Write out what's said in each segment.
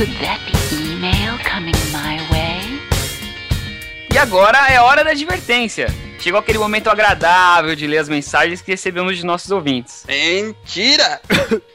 Could that be email coming my way? E agora é hora da advertência. Chegou aquele momento agradável de ler as mensagens que recebemos de nossos ouvintes. Mentira!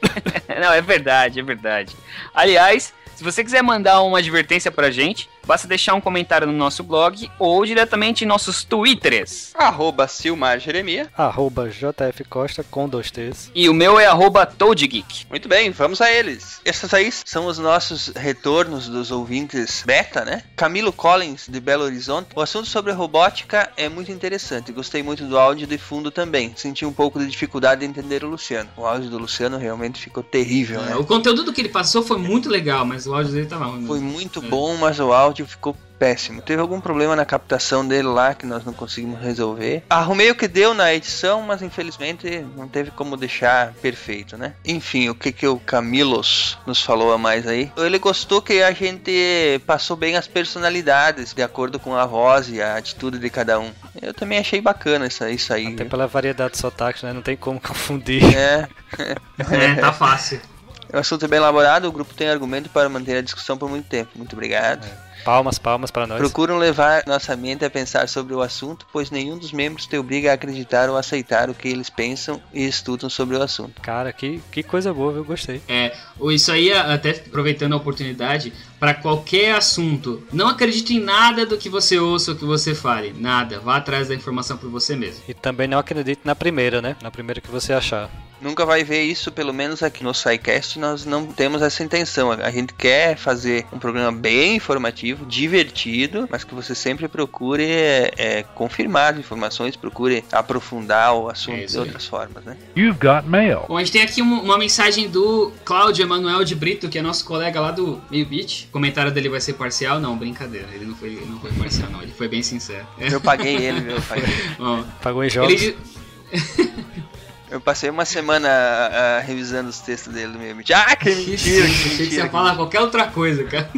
Não, é verdade, é verdade. Aliás, se você quiser mandar uma advertência pra gente, basta deixar um comentário no nosso blog ou diretamente em nossos twitters. Arroba Silmar Jeremia. Arroba JF Costa com dois T's. E o meu é arroba ToadGeek. Muito bem, vamos a eles. Esses aí são os nossos retornos dos ouvintes beta, né? Camilo Collins, de Belo Horizonte. O assunto sobre robótica é muito interessante. Gostei muito do áudio de fundo também. Senti um pouco de dificuldade de entender o Luciano. O áudio do Luciano realmente ficou terrível, né? O conteúdo do que ele passou foi muito legal, mas o áudio dele tava ruim. Foi muito bom, mas o áudio ficou péssimo. Teve algum problema na captação dele lá que nós não conseguimos resolver. Arrumei o que deu na edição, mas infelizmente não teve como deixar perfeito, né? Enfim, o que que o Camilos nos falou a mais aí? Ele gostou que a gente passou bem as personalidades de acordo com a voz e a atitude de cada um. Eu também achei bacana isso, isso aí. Até pela variedade de sotaques, né? Não tem como confundir. É. É, tá fácil. O assunto é bem elaborado, o grupo tem argumento para manter a discussão por muito tempo. Muito obrigado. Palmas, palmas para nós. Procuram levar nossa mente a pensar sobre o assunto, pois nenhum dos membros te obriga a acreditar ou aceitar o que eles pensam e estudam sobre o assunto. Cara, que, que coisa boa, eu gostei. É, isso aí, até aproveitando a oportunidade, para qualquer assunto, não acredite em nada do que você ouça ou que você fale. Nada. Vá atrás da informação por você mesmo. E também não acredite na primeira, né? Na primeira que você achar. Nunca vai ver isso, pelo menos aqui no SciCast nós não temos essa intenção. A gente quer fazer um programa bem informativo, divertido, mas que você sempre procure é, é, confirmar as informações, procure aprofundar o assunto É de outras formas, né? You've got mail. Bom, a gente tem aqui um- uma mensagem do Cláudio Emanuel de Brito, que é nosso colega lá do Meio Beat. O comentário dele vai ser parcial? Não, brincadeira. Ele não foi, ele não foi parcial, não. Ele foi bem sincero. Eu paguei ele, viu? Eu, paguei. Bom, Pagou em jogos. ele, Eu passei uma semana ah, revisando os textos dele do meu vídeo. Ah, que mentira, que Achei que você ia falar qualquer outra coisa, cara.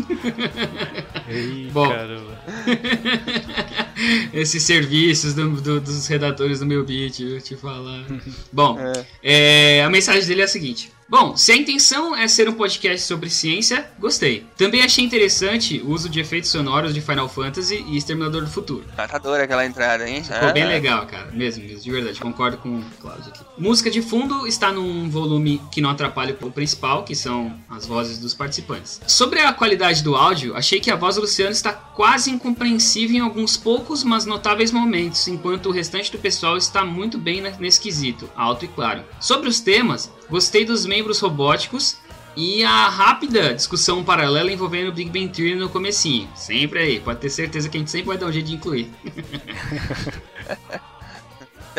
Ih, Bom. caramba. Esses serviços do- do- dos redatores do meu beat, eu te falar. Bom, é, a mensagem dele é a seguinte. Bom, se a intenção é ser um podcast sobre ciência, gostei. Também achei interessante o uso de efeitos sonoros de Final Fantasy e Exterminador do Futuro. Matadora aquela entrada, hein? Ficou Ah, bem legal, cara. Mesmo, mesmo, de verdade. Concordo com o Cláudio aqui. Música de fundo está num volume que não atrapalha o principal, que são as vozes dos participantes. Sobre a qualidade do áudio, achei que a voz do Luciano está quase incompreensível em alguns poucos, mas notáveis momentos, enquanto o restante do pessoal está muito bem ne- nesse quesito, alto e claro. Sobre os temas, gostei dos membros robóticos e a rápida discussão paralela envolvendo o Big Bang Theory no comecinho. Sempre aí, pode ter certeza que a gente sempre vai dar um jeito de incluir.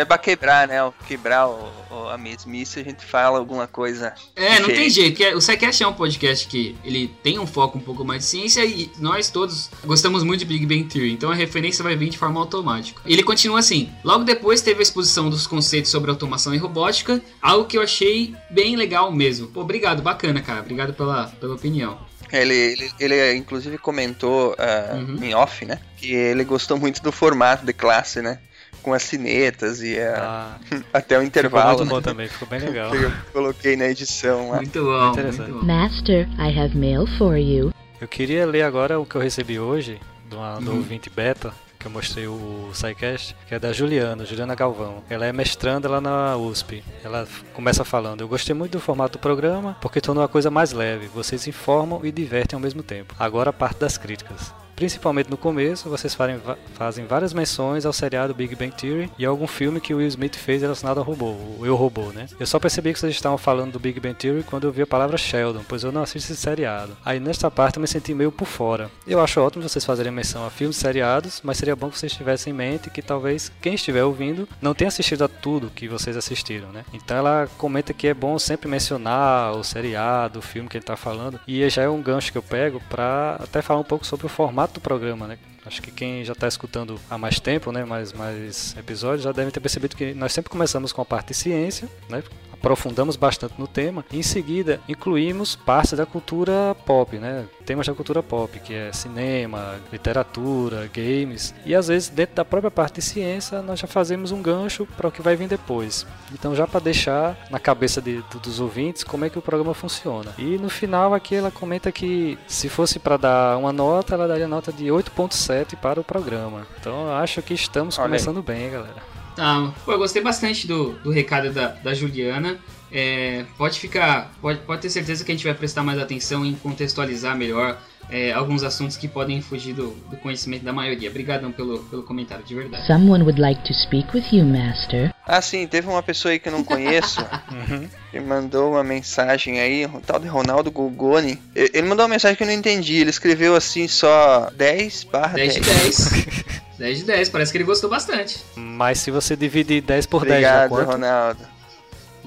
É pra quebrar, né? Quebrar o, o- a mesmice, a gente fala alguma coisa. É, não tem jeito, porque o SciCast é um podcast que ele tem um foco um pouco mais de ciência e nós todos gostamos muito de Big Bang Theory, então a referência vai vir de forma automática. Ele continua assim: logo depois teve a exposição dos conceitos sobre automação e robótica, algo que eu achei bem legal mesmo. Pô, obrigado, bacana, cara, obrigado pela, pela opinião. Ele, ele, ele, inclusive comentou ah, Uhum. em off, né? Que ele gostou muito do formato de classe, né? Com as cinetas e a- Ah, até o ficou intervalo. muito né? bom também, ficou bem legal. Que eu coloquei na edição lá. Muito bom, Interessante. muito bom. Master, I have mail for you. Eu queria ler agora o que eu recebi hoje do, do Uhum. ouvinte beta, que eu mostrei o SciCast, que é da Juliana, Juliana Galvão. Ela é mestranda lá na USP. Ela começa falando: Eu gostei muito do formato do programa porque tornou a coisa mais leve. Vocês informam e divertem ao mesmo tempo. Agora a parte das críticas. Principalmente no começo, vocês farem va- fazem várias menções ao seriado Big Bang Theory e algum filme que Will Smith fez relacionado ao robô, o Eu Robô, né? Eu só percebi que vocês estavam falando do Big Bang Theory quando eu vi a palavra Sheldon, pois eu não assisto esse seriado. Aí nesta parte eu me senti meio por fora. Eu acho ótimo vocês fazerem menção a filmes seriados, mas seria bom que vocês tivessem em mente que talvez quem estiver ouvindo não tenha assistido a tudo que vocês assistiram, né? Então ela comenta que é bom sempre mencionar o seriado, o filme que ele tá falando, e já é um gancho que eu pego pra até falar um pouco sobre o formato do programa, né? Acho que quem já está escutando há mais tempo, né, mais, mais episódios, já deve ter percebido que nós sempre começamos com a parte de ciência, né, aprofundamos bastante no tema. Em seguida, incluímos parte da cultura pop, né? Temas da cultura pop, que é cinema, literatura, games. E às vezes, dentro da própria parte de ciência, nós já fazemos um gancho para o que vai vir depois. Então, já para deixar na cabeça de, dos ouvintes como é que o programa funciona. E no final, aqui ela comenta que se fosse para dar uma nota, ela daria nota de 8,7 para o programa. Então, eu acho que estamos Olha aí. começando bem, galera. Tá, pô, eu gostei bastante do, do recado da, da Juliana. É, pode ficar, pode, pode ter certeza que a gente vai prestar mais atenção em contextualizar melhor é, alguns assuntos que podem fugir do, do conhecimento da maioria. Obrigadão pelo, pelo comentário, de verdade. Someone would like to speak with you, Master. Ah, sim, teve uma pessoa aí que eu não conheço que mandou uma mensagem aí, o tal de Ronaldo Gogoni. E- Ele mandou uma mensagem que eu não entendi. Ele escreveu assim só 10 barra 10 de 10. 10 de 10, parece que ele gostou bastante. Mas se você dividir 10 por 10, dá Obrigado, quanto? Ronaldo.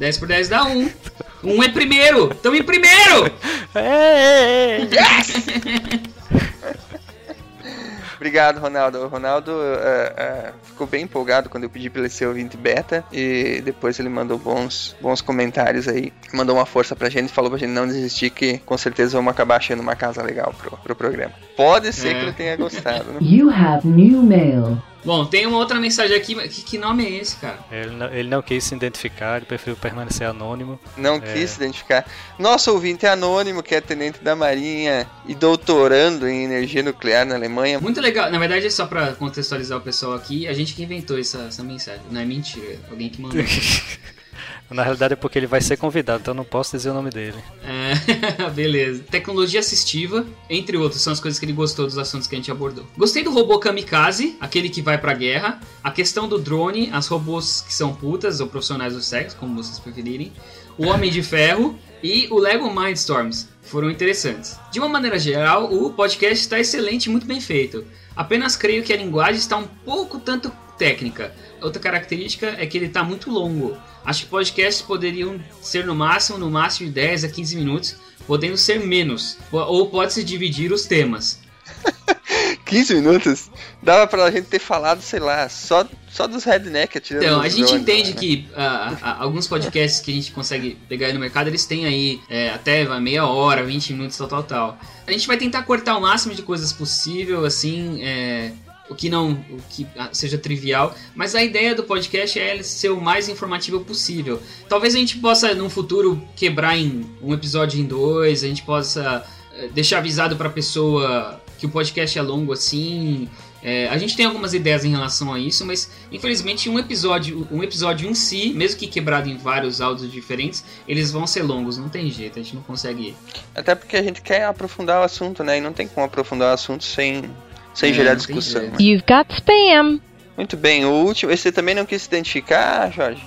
10 por 10 dá 1. 1 é primeiro! Tamo em primeiro! É, é, é. Obrigado, Ronaldo. O Ronaldo eh, eh, ficou bem empolgado quando eu pedi pra ele ser ouvinte beta e depois ele mandou bons, bons comentários aí. Mandou uma força pra gente, falou pra gente não desistir que com certeza vamos acabar achando uma casa legal pro, pro programa. Pode ser É. que ele tenha gostado, né? You have new mail. Bom, tem uma outra mensagem aqui. Que, que nome é esse, cara? Ele, não, ele não quis se identificar, ele preferiu permanecer anônimo. Não quis se identificar. Nosso ouvinte é anônimo, que é tenente da Marinha e doutorando em energia nuclear na Alemanha. Muito legal. Na verdade, é só pra contextualizar o pessoal aqui, a gente que inventou essa, essa mensagem. Não é mentira, é alguém que mandou. Na realidade é porque ele vai ser convidado, então não posso dizer o nome dele. É, beleza. Tecnologia assistiva, entre outros, são as coisas que ele gostou dos assuntos que a gente abordou. Gostei do robô kamikaze, aquele que vai pra guerra. A questão do drone, as robôs que são putas ou profissionais do sexo, como vocês preferirem. O Homem de Ferro e o Lego Mindstorms foram interessantes. De uma maneira geral, o podcast está excelente e muito bem feito. Apenas creio que a linguagem está um pouco tanto técnica. Outra característica é que ele está muito longo. Acho que podcasts poderiam ser no máximo, no máximo de 10 a 15 minutos, podendo ser menos. Ou pode-se dividir os temas. 15 minutos? Dava pra gente ter falado, sei lá, só, só dos redneck atirando Então, a gente drones, entende né? que ah, alguns podcasts que a gente consegue pegar aí no mercado, eles têm aí é, até meia hora, 20 minutos, tal, tal, tal. A gente vai tentar cortar o máximo de coisas possível, assim, é, o que não o que ah, seja trivial, mas a ideia do podcast é ser o mais informativo possível. Talvez a gente possa, num futuro, quebrar em um episódio em dois, a gente possa eh, deixar avisado pra pessoa que o podcast é longo assim. É, a gente tem algumas ideias em relação a isso, mas infelizmente um episódio, um episódio em si, mesmo que quebrado em vários áudios diferentes, eles vão ser longos, não tem jeito, a gente não consegue. Até porque a gente quer aprofundar o assunto, né? E não tem como aprofundar o assunto sem, sem É, gerar discussão. né? You've got spam. Muito bem, o último. Esse também não quis se identificar, Jorge?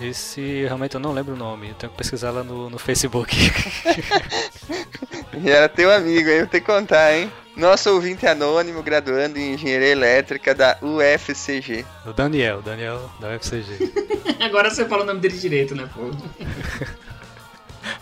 Esse realmente eu não lembro o nome, eu tenho que pesquisar lá no, no Facebook. E era teu amigo, aí eu tenho que contar, hein? Nosso ouvinte anônimo, graduando em engenharia elétrica da UFCG. o Daniel, Daniel da UFCG. Agora você fala o nome dele direito, né, pô?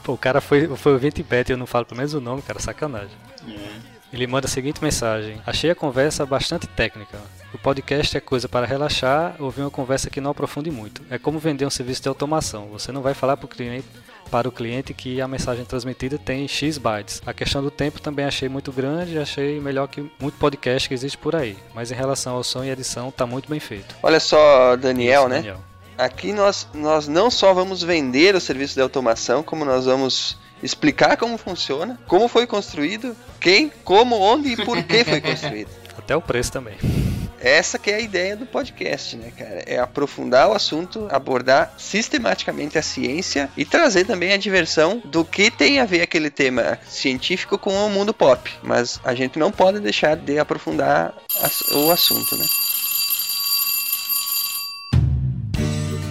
Pô, o cara foi, foi ouvinte beta e eu não falo pelo menos o nome, cara, sacanagem. É. Ele manda a seguinte mensagem: Achei a conversa bastante técnica. O podcast é coisa para relaxar, ouvir uma conversa que não aprofunde muito. É como vender um serviço de automação. Você não vai falar pro cliente, para o cliente que a mensagem transmitida tem X bytes. A questão do tempo também achei muito grande, achei melhor que muito podcast que existe por aí. Mas em relação ao som e edição, tá muito bem feito. Olha só, Daniel, Isso, né? Daniel. Aqui nós, nós não só vamos vender o serviço de automação, como nós vamos explicar como funciona, como foi construído, quem, como, onde e por que foi construído. Até o preço também. Essa que é a ideia do podcast, né, cara? É aprofundar o assunto, abordar sistematicamente a ciência e trazer também a diversão do que tem a ver aquele tema científico com o mundo pop. Mas a gente não pode deixar de aprofundar o assunto, né?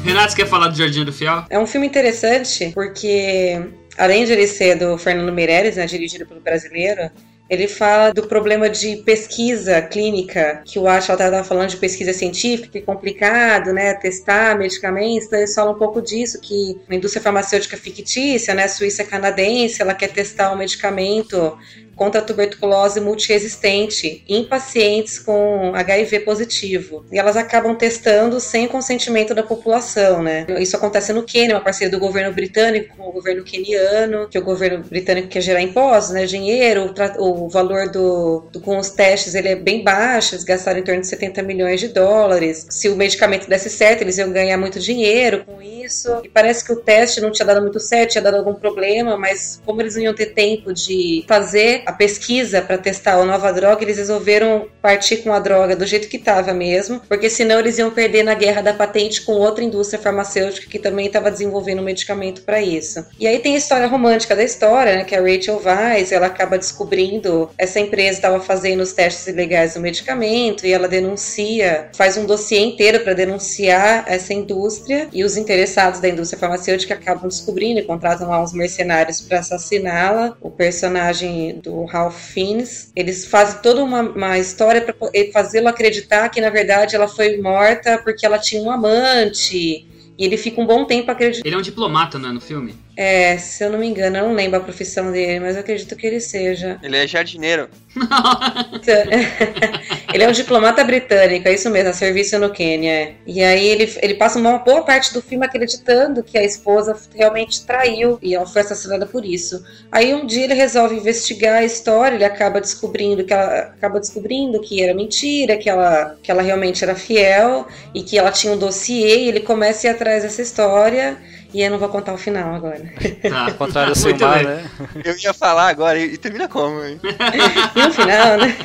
Renato, você quer falar do Jardim do Fiel? É um filme interessante porque, além de ele ser do Fernando Meirelles, né, dirigido pelo brasileiro, ele fala do problema de pesquisa clínica, que o Achal estava falando de pesquisa científica, é complicado, né, testar medicamentos, então eles falam um pouco disso, que a indústria farmacêutica fictícia, né, suíça canadense, ela quer testar um medicamento contra a tuberculose multiresistente em pacientes com HIV positivo. E elas acabam testando sem consentimento da população, né? Isso acontece no Quênia, uma parceria do governo britânico com o governo queniano, que o governo britânico quer gerar impostos, né? Dinheiro, o, valor do, do, com os testes ele é bem baixo, eles gastaram em torno de 70 milhões de dólares. Se o medicamento desse certo, eles iam ganhar muito dinheiro com isso. E parece que o teste não tinha dado muito certo, tinha dado algum problema, mas como eles não iam ter tempo de fazer a pesquisa para testar a nova droga, eles resolveram partir com a droga do jeito que estava mesmo, porque senão eles iam perder na guerra da patente com outra indústria farmacêutica que também estava desenvolvendo um medicamento para isso. E aí tem a história romântica da história, né, que a Rachel Weisz, ela acaba descobrindo essa empresa estava fazendo os testes ilegais do medicamento e ela denuncia, faz um dossiê inteiro para denunciar essa indústria e os interessados da indústria farmacêutica acabam descobrindo e contratam lá uns mercenários para assassiná-la. O personagem do Ralph Fiennes, eles fazem toda uma, uma história para fazê-lo acreditar que na verdade ela foi morta porque ela tinha um amante. E ele fica um bom tempo acreditando. Ele é um diplomata, né, no filme? É, se eu não me engano, eu não lembro a profissão dele, mas eu acredito que ele seja. Ele é jardineiro. ele é um diplomata britânico, é isso mesmo, a serviço no Quênia. E aí ele, ele passa uma boa parte do filme acreditando que a esposa realmente traiu e ela foi assassinada por isso. Aí um dia ele resolve investigar a história, ele acaba descobrindo que ela acaba descobrindo que era mentira, que ela, que ela realmente era fiel e que ela tinha um dossiê, e ele começa a ir atrás dessa história. E eu não vou contar o final agora. Tá. Ao contrário do Silmar, né? Eu ia falar agora e, e termina como, hein? e o final, né?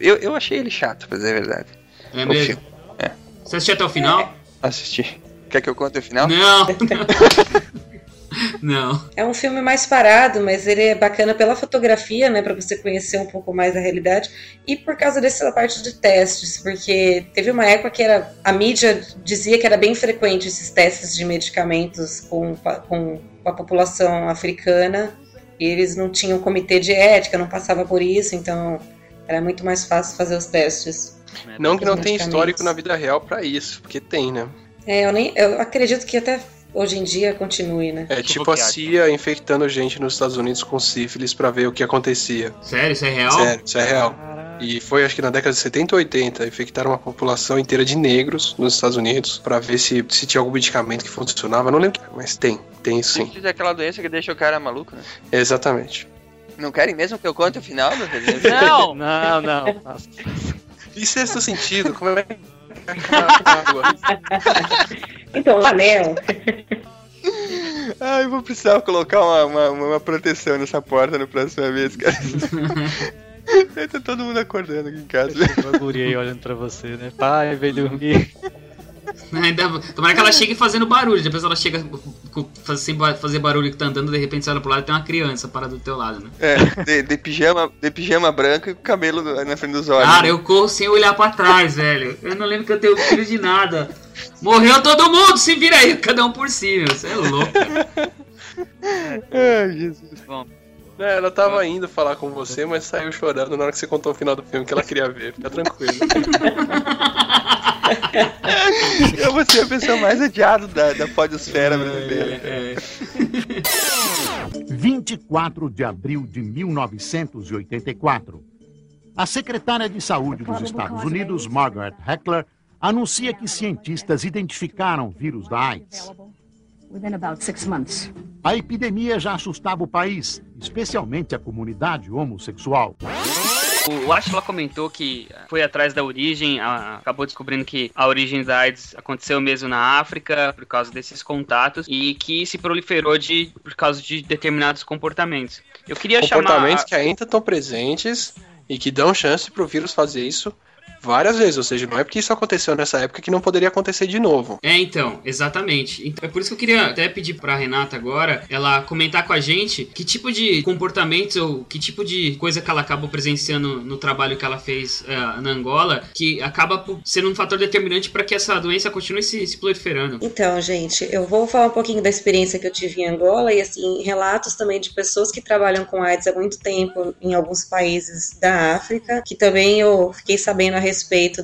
Eu, eu achei ele chato, pra dizer a verdade. É mesmo? É. Você assistiu até o final? Assisti. Quer que eu conte o final? Não! Não. É um filme mais parado, mas ele é bacana pela fotografia, né, para você conhecer um pouco mais da realidade e por causa dessa parte de testes, porque teve uma época que era a mídia dizia que era bem frequente esses testes de medicamentos com, com a população africana e eles não tinham comitê de ética, não passava por isso, então era muito mais fácil fazer os testes. Não que não tenha histórico na vida real para isso, porque tem, né? É, eu, nem, eu acredito que até hoje em dia continue, né? É tipo a CIA infectando gente nos Estados Unidos com sífilis para ver o que acontecia. Sério? Isso é real? Sério, isso é real. E foi acho que na década de 70 ou 80, infectaram uma população inteira de negros nos Estados Unidos para ver se, se tinha algum medicamento que funcionava. Não lembro, mas tem, tem isso sim. É aquela doença que deixa o cara maluco, né? Exatamente. Não querem mesmo que eu conte o final? Não! Não, não. E sexto sentido, como é que então, o anel. Ah, eu vou precisar colocar uma, uma, uma proteção nessa porta na próxima vez, cara. tá todo mundo acordando aqui em casa. Uma guria aí olhando pra você, né? Pai, vem dormir. Ainda, tomara que ela chegue fazendo barulho, depois ela chega sem fazer barulho que tá andando, de repente você olha pro lado e tem uma criança parada do teu lado, né? É, de, de pijama, de pijama branca e cabelo na frente dos olhos. Cara, eu corro sem olhar pra trás, velho. Eu não lembro que eu tenho filho de nada. Morreu todo mundo, se vira aí, cada um por si, Você é louco. Ai, Jesus. Bom. É, ela tava indo falar com você, mas saiu chorando na hora que você contou o final do filme que ela queria ver. Fica tranquilo. Eu vou ser a pessoa mais odiada da, da podosfera brasileira. É, é. 24 de abril de 1984. A secretária de Saúde dos Estados Unidos, Margaret Heckler, anuncia que cientistas identificaram o vírus da AIDS. A epidemia já assustava o país, especialmente a comunidade homossexual. O Ashla comentou que foi atrás da origem, a, acabou descobrindo que a origem da AIDS aconteceu mesmo na África por causa desses contatos e que se proliferou de, por causa de determinados comportamentos. Eu queria comportamentos chamar... que ainda estão presentes e que dão chance para o vírus fazer isso várias vezes, ou seja, não é porque isso aconteceu nessa época que não poderia acontecer de novo. É, então, exatamente. Então, é por isso que eu queria até pedir pra Renata agora, ela comentar com a gente que tipo de comportamentos ou que tipo de coisa que ela acabou presenciando no trabalho que ela fez uh, na Angola, que acaba sendo um fator determinante para que essa doença continue se, se proliferando. Então, gente, eu vou falar um pouquinho da experiência que eu tive em Angola e, assim, relatos também de pessoas que trabalham com AIDS há muito tempo em alguns países da África, que também eu fiquei sabendo a respeito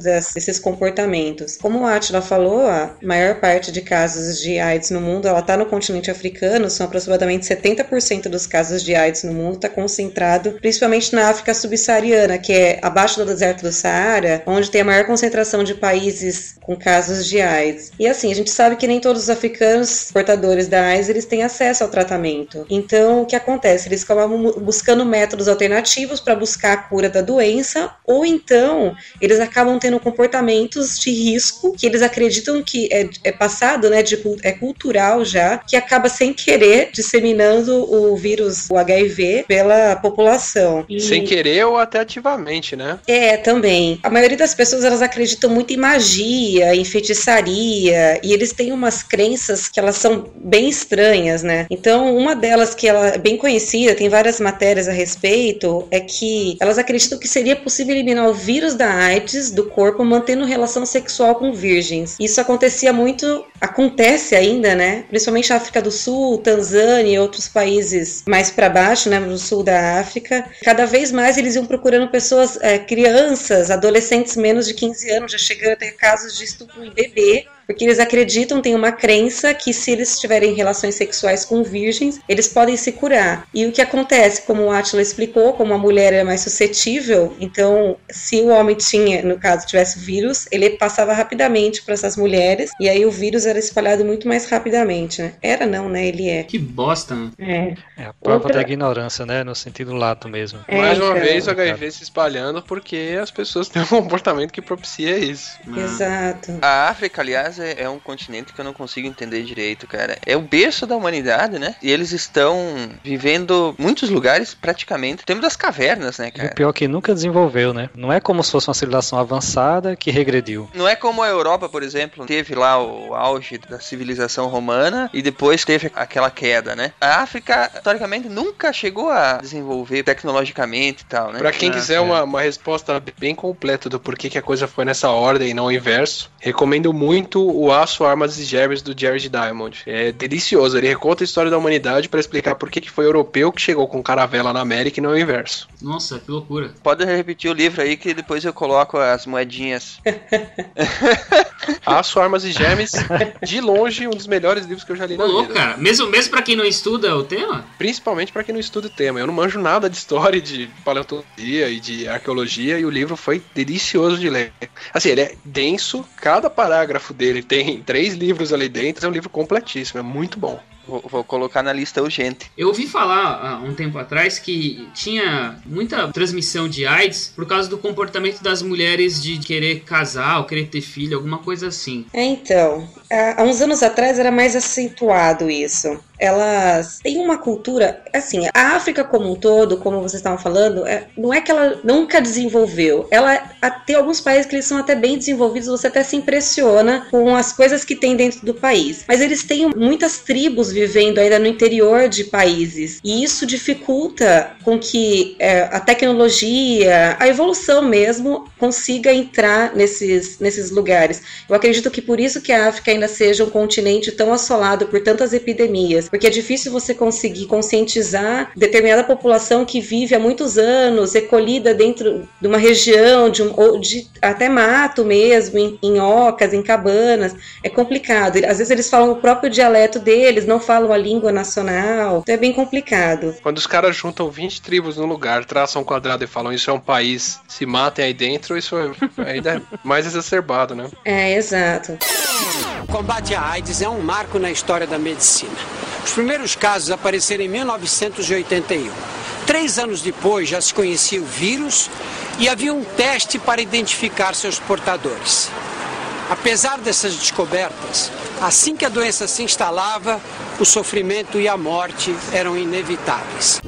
das, desses comportamentos. Como a Atila falou, a maior parte de casos de AIDS no mundo ela está no continente africano, são aproximadamente 70% dos casos de AIDS no mundo está concentrado principalmente na África subsaariana, que é abaixo do deserto do Saara, onde tem a maior concentração de países com casos de AIDS. E assim, a gente sabe que nem todos os africanos portadores da AIDS eles têm acesso ao tratamento. Então, o que acontece? Eles acabam buscando métodos alternativos para buscar a cura da doença, ou então eles acabam tendo comportamentos de risco que eles acreditam que é, é passado, né, de, é cultural já, que acaba sem querer disseminando o vírus, o HIV, pela população. E... Sem querer ou até ativamente, né? É, também. A maioria das pessoas elas acreditam muito em magia, em feitiçaria, e eles têm umas crenças que elas são bem estranhas, né? Então, uma delas que ela é bem conhecida, tem várias matérias a respeito, é que elas acreditam que seria possível eliminar o vírus da AIDS do corpo mantendo relação sexual com virgens. Isso acontecia muito, acontece ainda, né? Principalmente na África do Sul, Tanzânia e outros países mais para baixo, né, no sul da África. Cada vez mais eles iam procurando pessoas, é, crianças, adolescentes menos de 15 anos, já chegando a ter casos de estupro em bebê, porque eles acreditam, tem uma crença que se eles tiverem relações sexuais com virgens, eles podem se curar. E o que acontece, como o Atila explicou, como a mulher é mais suscetível, então se o homem tinha, no caso, tivesse o vírus, ele passava rapidamente para essas mulheres e aí o vírus era espalhado muito mais rapidamente, né? Era não, né? Ele é. Que bosta, né? É. É a prova Outra... da ignorância, né? No sentido lato mesmo. É, mais uma então... vez o HIV se espalhando porque as pessoas têm um comportamento que propicia isso. Exato. A África, aliás, é, é, um continente que eu não consigo entender direito, cara. É o berço da humanidade, né? E eles estão vivendo muitos lugares praticamente. Temos as cavernas, né, cara? E o pior é que nunca desenvolveu, né? Não é como se fosse uma civilização avançada que regrediu. Não é como a Europa, por exemplo, teve lá o auge da civilização romana e depois teve aquela queda, né? A África, historicamente, nunca chegou a desenvolver tecnologicamente e tal, né? Pra quem ah, quiser é. uma, uma resposta bem completa do porquê que a coisa foi nessa ordem e não o inverso, recomendo muito o Aço, Armas e Germes do Jared Diamond. É delicioso, ele reconta a história da humanidade para explicar por que foi europeu que chegou com caravela na América e não o inverso. Nossa, que loucura. Pode repetir o livro aí que depois eu coloco as moedinhas. Aço, Armas e Germes, de longe, um dos melhores livros que eu já li Pô, na louco, vida. cara. Mesmo, mesmo pra quem não estuda o tema? Principalmente para quem não estuda o tema. Eu não manjo nada de história, de paleontologia e de arqueologia, e o livro foi delicioso de ler. Assim, ele é denso, cada parágrafo dele tem três livros ali dentro, é um livro completíssimo, é muito bom. Vou, vou, colocar na lista urgente. Eu ouvi falar há um tempo atrás que tinha muita transmissão de AIDS por causa do comportamento das mulheres de querer casar ou querer ter filho, alguma coisa assim. É, então. Há uns anos atrás era mais acentuado isso elas têm uma cultura, assim, a África como um todo, como vocês estavam falando, é, não é que ela nunca desenvolveu, ela tem alguns países que eles são até bem desenvolvidos, você até se impressiona com as coisas que tem dentro do país, mas eles têm muitas tribos vivendo ainda no interior de países, e isso dificulta com que é, a tecnologia, a evolução mesmo, consiga entrar nesses, nesses lugares. Eu acredito que por isso que a África ainda seja um continente tão assolado por tantas epidemias, porque é difícil você conseguir conscientizar determinada população que vive há muitos anos, recolhida dentro de uma região, de, um, ou de até mato mesmo, em, em ocas, em cabanas. É complicado. Às vezes eles falam o próprio dialeto deles, não falam a língua nacional. Então é bem complicado. Quando os caras juntam 20 tribos num lugar, traçam um quadrado e falam isso é um país, se matem aí dentro, isso é ainda é mais exacerbado, né? É, exato. O combate à AIDS é um marco na história da medicina. Os primeiros casos apareceram em 1981. Três anos depois já se conhecia o vírus e havia um teste para identificar seus portadores. Apesar dessas descobertas, assim que a doença se instalava, o sofrimento e a morte eram inevitáveis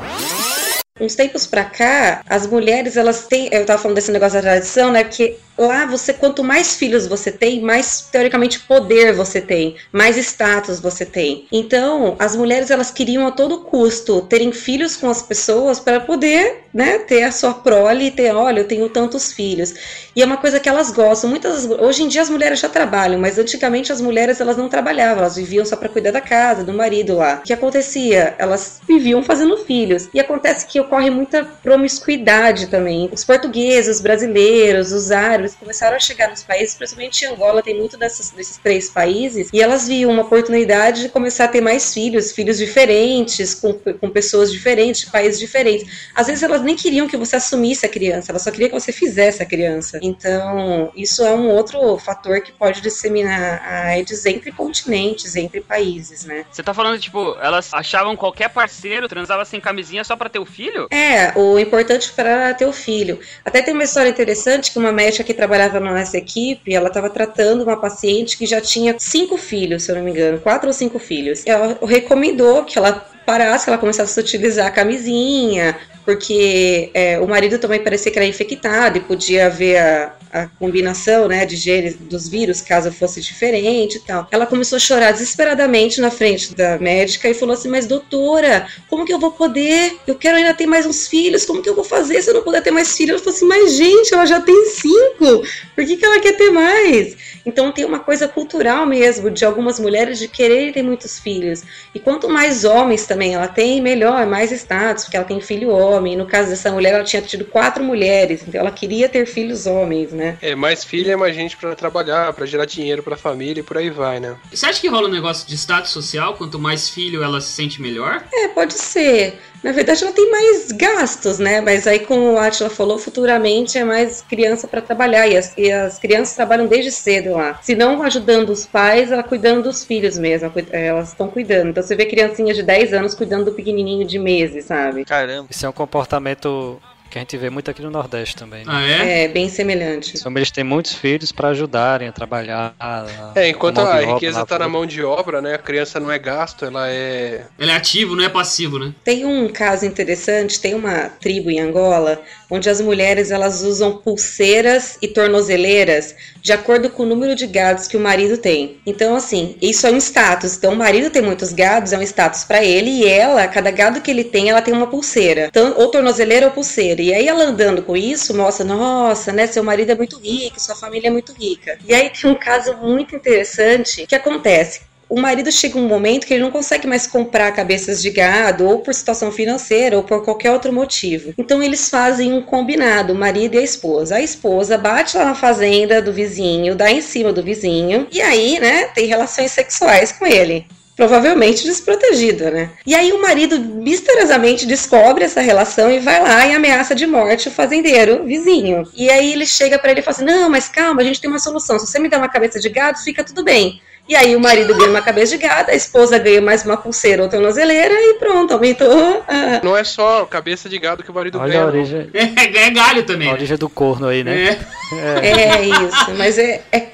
uns tempos para cá, as mulheres, elas têm. Eu tava falando desse negócio da tradição, né? Porque lá você, quanto mais filhos você tem, mais teoricamente poder você tem, mais status você tem. Então, as mulheres, elas queriam a todo custo terem filhos com as pessoas para poder, né, ter a sua prole e ter, olha, eu tenho tantos filhos. E é uma coisa que elas gostam. Muitas, hoje em dia as mulheres já trabalham, mas antigamente as mulheres, elas não trabalhavam, elas viviam só para cuidar da casa, do marido lá. O que acontecia? Elas viviam fazendo filhos. E acontece que ocorre muita promiscuidade também. Os portugueses, os brasileiros, os árabes, começaram a chegar nos países, principalmente em Angola, tem muito dessas, desses três países, e elas viam uma oportunidade de começar a ter mais filhos, filhos diferentes, com, com pessoas diferentes, de países diferentes. Às vezes elas nem queriam que você assumisse a criança, elas só queriam que você fizesse a criança. Então, isso é um outro fator que pode disseminar a AIDS entre continentes, entre países, né? Você tá falando, tipo, elas achavam qualquer parceiro, transava sem camisinha só pra ter o filho? É, o importante para ter o filho. Até tem uma história interessante que uma médica que trabalhava na nossa equipe, ela estava tratando uma paciente que já tinha cinco filhos, se eu não me engano, quatro ou cinco filhos. Ela recomendou que ela parasse, que ela começasse a utilizar a camisinha, porque é, o marido também parecia que era infectado e podia haver a, a combinação né, de genes dos vírus, caso fosse diferente e tal. Ela começou a chorar desesperadamente na frente da médica e falou assim: Mas doutora, como que eu vou poder? Eu quero ainda ter mais uns filhos, como que eu vou fazer se eu não puder ter mais filhos? Ela falou assim: Mas gente, ela já tem cinco, por que, que ela quer ter mais? Então tem uma coisa cultural mesmo de algumas mulheres de querer ter muitos filhos. E quanto mais homens também ela tem, melhor, mais status, porque ela tem filho homem. No caso dessa mulher, ela tinha tido quatro mulheres, então ela queria ter filhos homens, né? É, mais filho é mais gente pra trabalhar, pra gerar dinheiro pra família e por aí vai, né? Você acha que rola um negócio de status social? Quanto mais filho ela se sente melhor? É, pode ser. Na verdade, ela tem mais gastos, né? Mas aí, como o Atila falou, futuramente é mais criança para trabalhar. E as, e as, crianças trabalham desde cedo lá. Se não ajudando os pais, ela cuidando dos filhos mesmo. Elas estão cuidando. Então você vê criancinhas de 10 anos cuidando do pequenininho de meses, sabe? Caramba. Isso é um comportamento que a gente vê muito aqui no Nordeste também. Né? Ah, é? É, bem semelhante. As famílias têm muitos filhos para ajudarem a trabalhar. A, É, enquanto a obra riqueza lá tá na mão de obra, né? A criança não é gasto, ela é. Ele é ativo, não é passivo, né? Tem um caso interessante, tem uma tribo em Angola onde as mulheres elas usam pulseiras e tornozeleiras de acordo com o número de gados que o marido tem. Então assim, isso é um status. Então o marido tem muitos gados, é um status para ele e ela, cada gado que ele tem, ela tem uma pulseira. Então, ou tornozeleira ou pulseira. E aí ela andando com isso, mostra, nossa, né, seu marido é muito rico, sua família é muito rica. E aí tem um caso muito interessante que acontece o marido chega um momento que ele não consegue mais comprar cabeças de gado, ou por situação financeira, ou por qualquer outro motivo. Então eles fazem um combinado, o marido e a esposa. A esposa bate lá na fazenda do vizinho, dá em cima do vizinho, e aí, né, tem relações sexuais com ele. Provavelmente desprotegida, né? E aí o marido misteriosamente descobre essa relação e vai lá e ameaça de morte o fazendeiro vizinho. E aí ele chega para ele e fala assim: Não, mas calma, a gente tem uma solução. Se você me der uma cabeça de gado, fica tudo bem. E aí o marido ganha uma cabeça de gado, a esposa ganha mais uma pulseira ou tornozeleira e pronto, aumentou. a- Não é só cabeça de gado que o marido Olha ganha. a origem, É, ganha galho também. a né? origem do corno aí, né? É. É isso, mas é, é,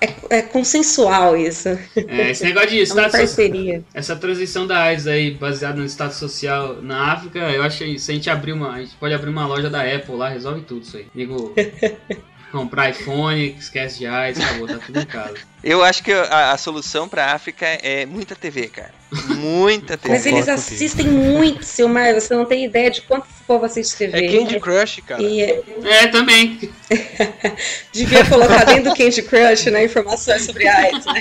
é, é consensual isso. É, esse negócio de É status parceria. Essa transição da AIDS aí, baseada no status social na África, eu acho que se a gente abrir uma. A gente pode abrir uma loja da Apple lá, resolve tudo isso aí. Nego comprar iPhone, esquece de AIDS, acabou, tá tudo em casa. Eu acho que a, a solução pra África é muita TV, cara. Muita TV. Mas eles assistem muito, Silmar, você não tem ideia de quanto esse povo assiste TV. É Candy Crush, cara. E é- É, também. devia colocar dentro do Candy Crush, né, informações sobre AIDS, né?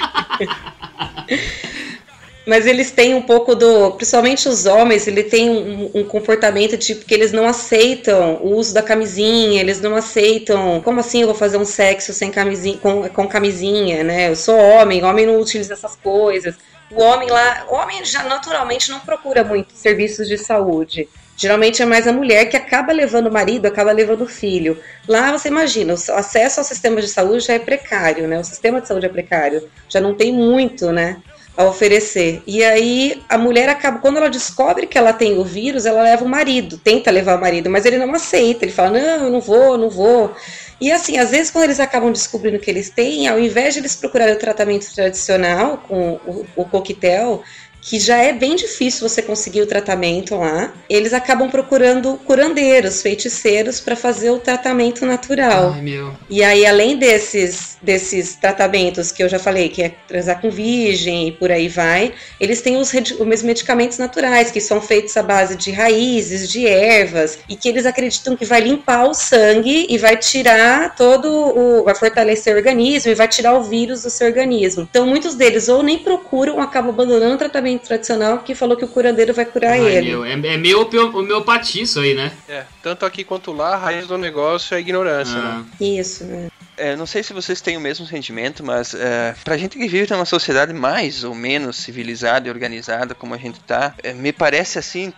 Mas eles têm um pouco do. Principalmente os homens, ele tem um, um comportamento tipo que eles não aceitam o uso da camisinha, eles não aceitam. Como assim eu vou fazer um sexo sem camisinha, com, com camisinha, né? Eu sou homem, homem não utiliza essas coisas. O homem lá. O homem já naturalmente não procura muito serviços de saúde. Geralmente é mais a mulher que acaba levando o marido, acaba levando o filho. Lá você imagina, o acesso ao sistema de saúde já é precário, né? O sistema de saúde é precário, já não tem muito, né? A oferecer. E aí a mulher acaba, quando ela descobre que ela tem o vírus, ela leva o marido, tenta levar o marido, mas ele não aceita. Ele fala: Não, eu não vou, não vou. E assim, às vezes, quando eles acabam descobrindo que eles têm, ao invés de eles procurarem o tratamento tradicional com o, o coquetel, que já é bem difícil você conseguir o tratamento lá, eles acabam procurando curandeiros, feiticeiros para fazer o tratamento natural. Ai, meu. E aí, além desses, desses tratamentos que eu já falei, que é transar com virgem e por aí vai, eles têm os, os medicamentos naturais, que são feitos à base de raízes, de ervas, e que eles acreditam que vai limpar o sangue e vai tirar todo o. vai fortalecer o organismo e vai tirar o vírus do seu organismo. Então, muitos deles ou nem procuram acabam abandonando o tratamento tradicional porque falou que o curandeiro vai curar Ai, ele. meu. É, é meio homeopatia isso aí, né? É, tanto aqui quanto lá, a raiz do negócio é a ignorância, Ah. né? Isso, né? É, não sei se vocês têm o mesmo sentimento, mas é, pra gente que vive numa sociedade mais ou menos civilizada e organizada como a gente tá, é, me parece assim.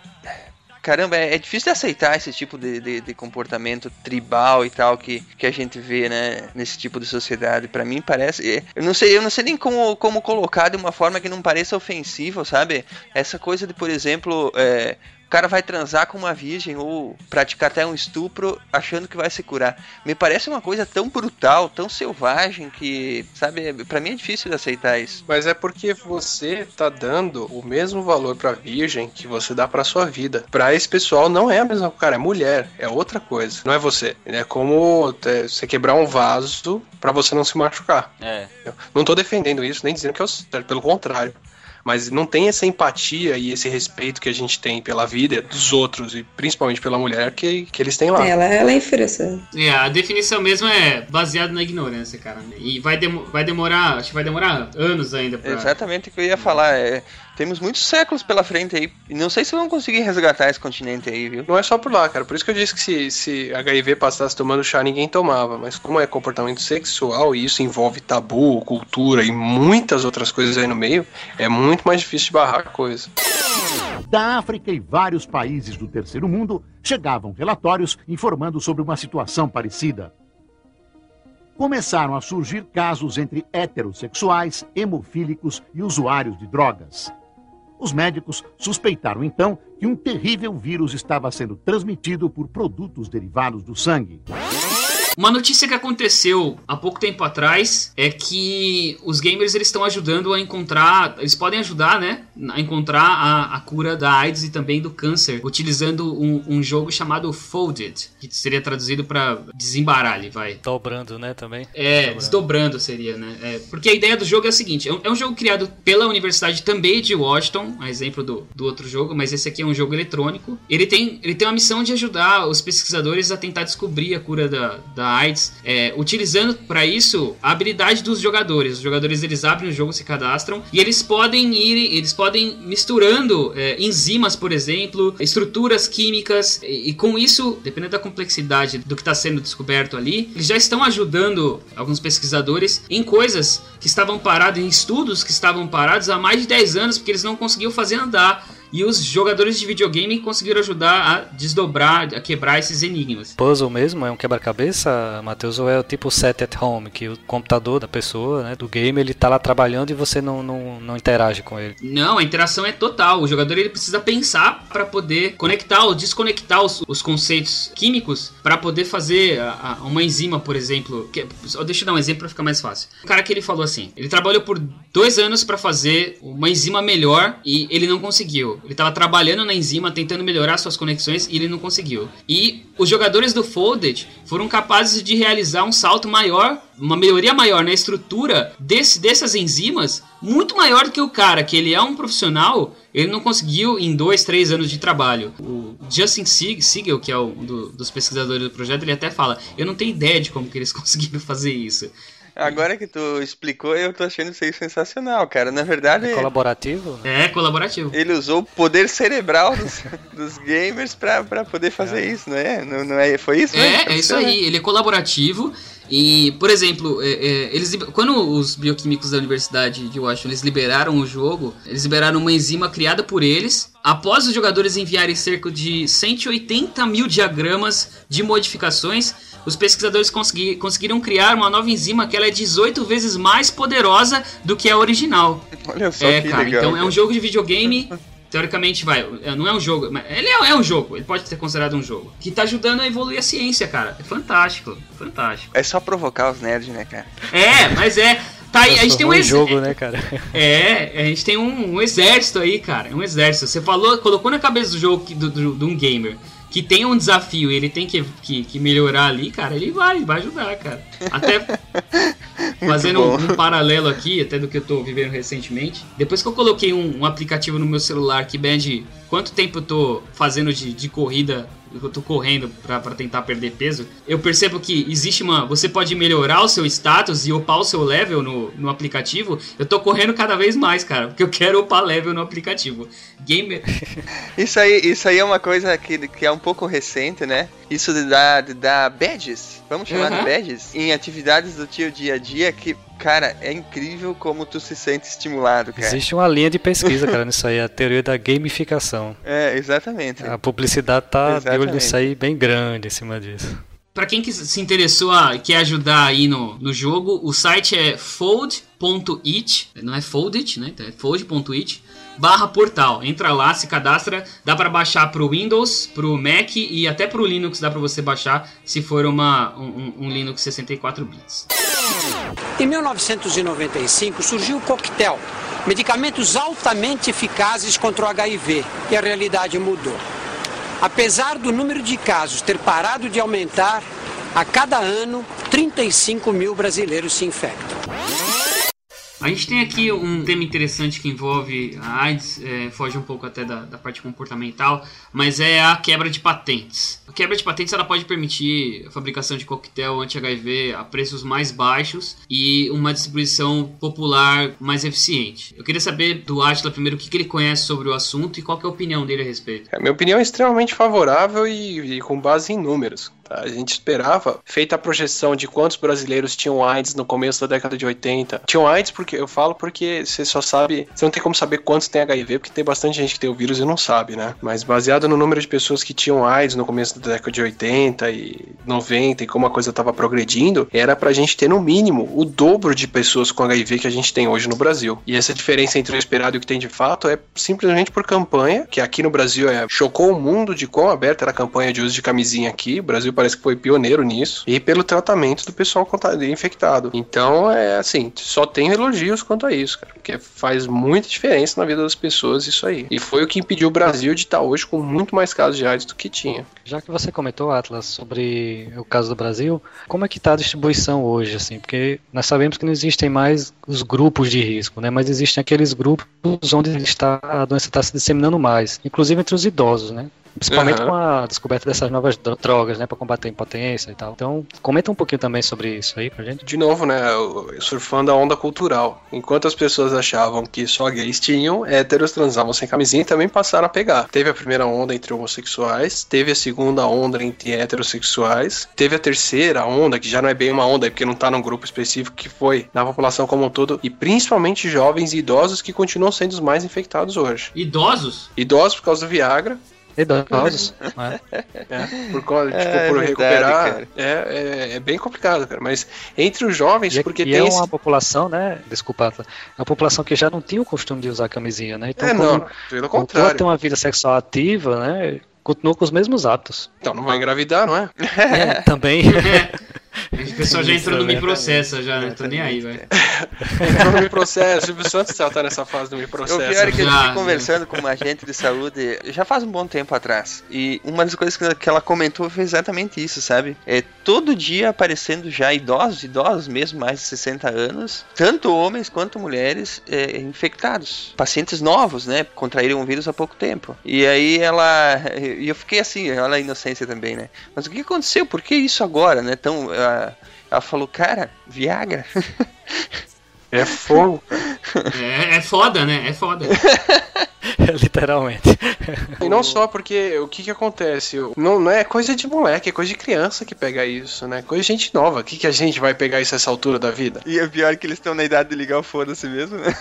Caramba, é, é difícil de aceitar esse tipo de, de, de comportamento tribal e tal que, que a gente vê, né, nesse tipo de sociedade. Pra mim parece, é, eu não sei, eu não sei nem como, como colocar de uma forma que não pareça ofensivo, sabe? Essa coisa de, por exemplo, é, o cara vai transar com uma virgem ou praticar até um estupro achando que vai se curar. Me parece uma coisa tão brutal, tão selvagem que, sabe, pra mim é difícil de aceitar isso. Mas é porque você tá dando o mesmo valor pra virgem que você dá pra sua vida. Pra esse pessoal não é a mesma, cara, é mulher, é outra coisa. Não é você. É como é, você quebrar um vaso pra você não se machucar. É. Eu não tô defendendo isso, nem dizendo que é o certo, pelo contrário. Mas não tem essa empatia e esse respeito que a gente tem pela vida dos outros e principalmente pela mulher que, que eles têm lá. Ela, ela é inferior. É, a definição mesmo é baseada na ignorância, cara. E vai, demo- vai demorar, acho que vai demorar anos ainda pra. Exatamente o que eu ia falar. É, temos muitos séculos pela frente aí. E não sei se vão conseguir resgatar esse continente aí, viu? Não é só por lá, cara. Por isso que eu disse que se, se HIV passasse tomando chá, ninguém tomava. Mas como é comportamento sexual e isso envolve tabu, cultura e muitas outras coisas aí no meio, é muito mais difícil de barrar a coisa. Da África e vários países do terceiro mundo chegavam relatórios informando sobre uma situação parecida. Começaram a surgir casos entre heterossexuais, hemofílicos e usuários de drogas. Os médicos suspeitaram então que um terrível vírus estava sendo transmitido por produtos derivados do sangue. Uma notícia que aconteceu há pouco tempo atrás é que os gamers eles estão ajudando a encontrar, eles podem ajudar, né, a encontrar a, a cura da AIDS e também do câncer, utilizando um, um jogo chamado Folded, que seria traduzido para desembaralhe, vai. Dobrando, né, também. É, desdobrando seria, né? É, porque a ideia do jogo é a seguinte: é um, é um jogo criado pela Universidade também de Washington, a exemplo do, do outro jogo, mas esse aqui é um jogo eletrônico. Ele tem, ele tem uma missão de ajudar os pesquisadores a tentar descobrir a cura da, da AIDS, é, utilizando para isso a habilidade dos jogadores. Os jogadores eles abrem o jogo, se cadastram e eles podem ir, eles podem misturando é, enzimas, por exemplo, estruturas químicas e, e com isso, dependendo da complexidade do que está sendo descoberto ali, eles já estão ajudando alguns pesquisadores em coisas que estavam paradas, em estudos que estavam parados há mais de 10 anos porque eles não conseguiam fazer andar. E os jogadores de videogame conseguiram ajudar a desdobrar, a quebrar esses enigmas. Puzzle mesmo? É um quebra-cabeça, Matheus? Ou é o tipo set at home, que o computador da pessoa, né, do game, ele tá lá trabalhando e você não, não, não interage com ele? Não, a interação é total. O jogador ele precisa pensar para poder conectar ou desconectar os, os conceitos químicos para poder fazer a- a- uma enzima, por exemplo. Que, deixa eu dar um exemplo para ficar mais fácil. O cara que ele falou assim, ele trabalhou por dois anos para fazer uma enzima melhor e ele não conseguiu. Ele tava trabalhando na enzima, tentando melhorar suas conexões e ele não conseguiu. E os jogadores do Folded foram capazes de realizar um salto maior, uma melhoria maior na estrutura desse, dessas enzimas, muito maior do que o cara, que ele é um profissional, ele não conseguiu em dois, três anos de trabalho. O Justin Sieg- Siegel, que é um do- dos pesquisadores do projeto, ele até fala: Eu não tenho ideia de como que eles conseguiram fazer isso. Agora que tu explicou, eu tô achando isso aí sensacional, cara. Na verdade, É colaborativo? É colaborativo. ele usou o poder cerebral dos, dos gamers pra, pra poder fazer isso, não é? Não, não é? Foi isso? né? É, é isso aí. Ele é colaborativo. E, por exemplo, é, é, eles, quando os bioquímicos da Universidade de Washington eles liberaram o jogo, eles liberaram uma enzima criada por eles. Após os jogadores enviarem cerca de 180 mil diagramas de modificações, os pesquisadores consegui- conseguiram criar uma nova enzima que ela é 18 vezes mais poderosa do que a original. Olha só É, que cara, legal. então é um cara. jogo de videogame. Teoricamente, vai, é, não é um jogo, mas ele é, é um jogo, ele pode ser considerado um jogo. Que tá ajudando a evoluir a ciência, cara. É fantástico, fantástico. É só provocar os nerds, né, cara? É, mas é. Tá aí, a gente tem um Transformou em ex- jogo, né, cara? É, a gente tem um, um exército aí, cara. Um exército. Você falou, colocou na cabeça do jogo que- do, do, de um gamer que tem um desafio e ele tem que, que, que melhorar ali, cara, ele vai, vai ajudar, cara. Até fazendo um, um paralelo aqui, até do que eu tô vivendo recentemente. Depois que eu coloquei um, um aplicativo no meu celular que mede quanto tempo eu tô fazendo de, de corrida, eu tô correndo pra, pra tentar perder peso, eu percebo que existe uma. Você pode melhorar o seu status e upar o seu level no, no aplicativo. Eu tô correndo cada vez mais, cara, porque eu quero upar level no aplicativo. Gamer. Isso aí, isso aí é uma coisa que, que é um pouco recente, né? Isso de dar, de dar badges. vamos chamar de Uhum. badges, em atividades do teu dia a dia que, cara, é incrível como tu se sente estimulado, cara. Existe uma linha de pesquisa, cara, nisso aí, a teoria da gamificação. É, exatamente. A publicidade tá de olho Exatamente. nisso aí bem grande em cima disso. Pra quem que se interessou a, quer ajudar aí no, no jogo, o site é fold.it, não é foldit, né? Então é fold.it barra portal. Entra lá, se cadastra, dá pra baixar pro Windows, pro Mac e até pro Linux dá pra você baixar se for uma, um, um- um Linux 64 bits. Em 1995 surgiu o coquetel, medicamentos altamente eficazes contra o HIV, e a realidade mudou. Apesar do número de casos ter parado de aumentar, a cada ano 35 mil brasileiros se infectam. A gente tem aqui um tema interessante que envolve a AIDS, é, foge um pouco até da, da parte comportamental, mas é a quebra de patentes. A quebra de patentes ela pode permitir a fabricação de coquetel anti-HIV a preços mais baixos e uma distribuição popular mais eficiente. Eu queria saber do Atila primeiro o que, que ele conhece sobre o assunto e qual é a opinião dele a respeito. A minha opinião é extremamente favorável e, e com base em números. A gente esperava, feita a projeção de quantos brasileiros tinham AIDS no começo da década de 80. Tinham AIDS porque eu falo porque você só sabe, você não tem como saber quantos tem HIV, porque tem bastante gente que tem o vírus e não sabe, né? Mas baseado no número de pessoas que tinham AIDS no começo da década de 80 e 90 e como a coisa estava progredindo, era pra gente ter no mínimo o dobro de pessoas com HIV que a gente tem hoje no Brasil. E essa diferença entre o esperado e o que tem de fato é simplesmente por campanha, que aqui no Brasil é, chocou o mundo de quão aberta era a campanha de uso de camisinha aqui. O Brasil parece que foi pioneiro nisso. E pelo tratamento do pessoal infectado. Então, é assim, só tem elogios quanto a isso, cara. Porque faz muita diferença na vida das pessoas isso aí. E foi o que impediu o Brasil de estar hoje com muito mais casos de AIDS do que tinha. Já que você comentou, Atlas, sobre o caso do Brasil, como é que está a distribuição hoje, assim? Porque nós sabemos que não existem mais os grupos de risco, né? Mas existem aqueles grupos onde está, a doença está se disseminando mais, inclusive entre os idosos, né? Principalmente Aham. com a descoberta dessas novas dro- drogas, né? Para combater a impotência e tal. Então, comenta um pouquinho também sobre isso aí pra gente. De novo, né, surfando a onda cultural. Enquanto as pessoas achavam que só gays tinham, héteros transavam sem camisinha e também passaram a pegar. Teve a primeira onda entre homossexuais, teve a segunda onda entre heterossexuais, teve a terceira onda, que já não é bem uma onda, porque não tá num grupo específico, que foi na população como um todo, e principalmente jovens e idosos que continuam sendo os mais infectados hoje. Idosos? Idosos por causa do Viagra, Idosos, né? é, por, causa, tipo, É, por recuperar. É, é, é bem complicado, cara. Mas entre os jovens, E, é- porque e tem é esse uma população, né? Desculpa, é uma população que já não tinha o costume de usar camisinha, né? Então, É, quando não, pelo contrário. ter uma vida sexual ativa, né? Continuou com os mesmos hábitos. Então não vai engravidar, não é? É, também. O pessoal já entrou no Me. Processa, já, né? Tô nem aí, velho. Entrou no Me Processo. O Silvio Santos já tá nessa fase do Me O Processo. pior é que eu estive conversando com uma agente de saúde já faz um bom tempo atrás. E uma das coisas que- que ela comentou foi exatamente isso, sabe? É todo dia aparecendo já idosos, idosos mesmo, mais de 60 anos, tanto homens quanto mulheres é, infectados. Pacientes novos, né? Contraíram o vírus há pouco tempo. E aí ela. E eu fiquei assim, olha a inocência também, né? Mas o que aconteceu? Por que isso agora, né? Tão. Ela- ela falou, cara, Viagra. É fogo. É, é foda, né? É foda. Literalmente. E não só porque o que que acontece? Não, não é coisa de moleque, é coisa de criança que pega isso, né? Coisa de gente nova. O que que a gente vai pegar isso a essa altura da vida? E é pior que eles estão na idade de ligar o foda-se mesmo, né?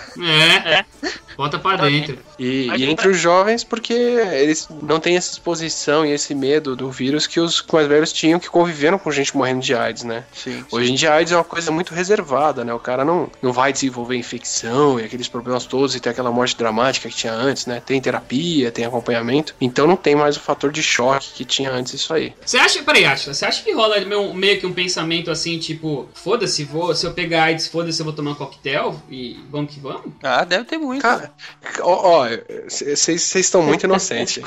É. Bota pra dentro. E, e entre os jovens, porque eles não têm essa exposição e esse medo do vírus que os mais velhos tinham que conviveram com gente morrendo de AIDS, né? Sim. Hoje em dia, a AIDS é uma coisa muito reservada, né? O cara não, não vai desenvolver infecção e aqueles problemas todos e ter aquela morte dramática que tinha antes, né? Tem terapia, tem acompanhamento. Então não tem mais o fator de choque que tinha antes isso aí. Você acha, peraí, Atila, você acha que rola meio, meio que um pensamento assim, tipo, foda-se, vou, se eu pegar AIDS, foda-se, eu vou tomar um coquetel e vamos que vamos? Ah, deve ter muito. Cara, ó, vocês estão muito inocentes.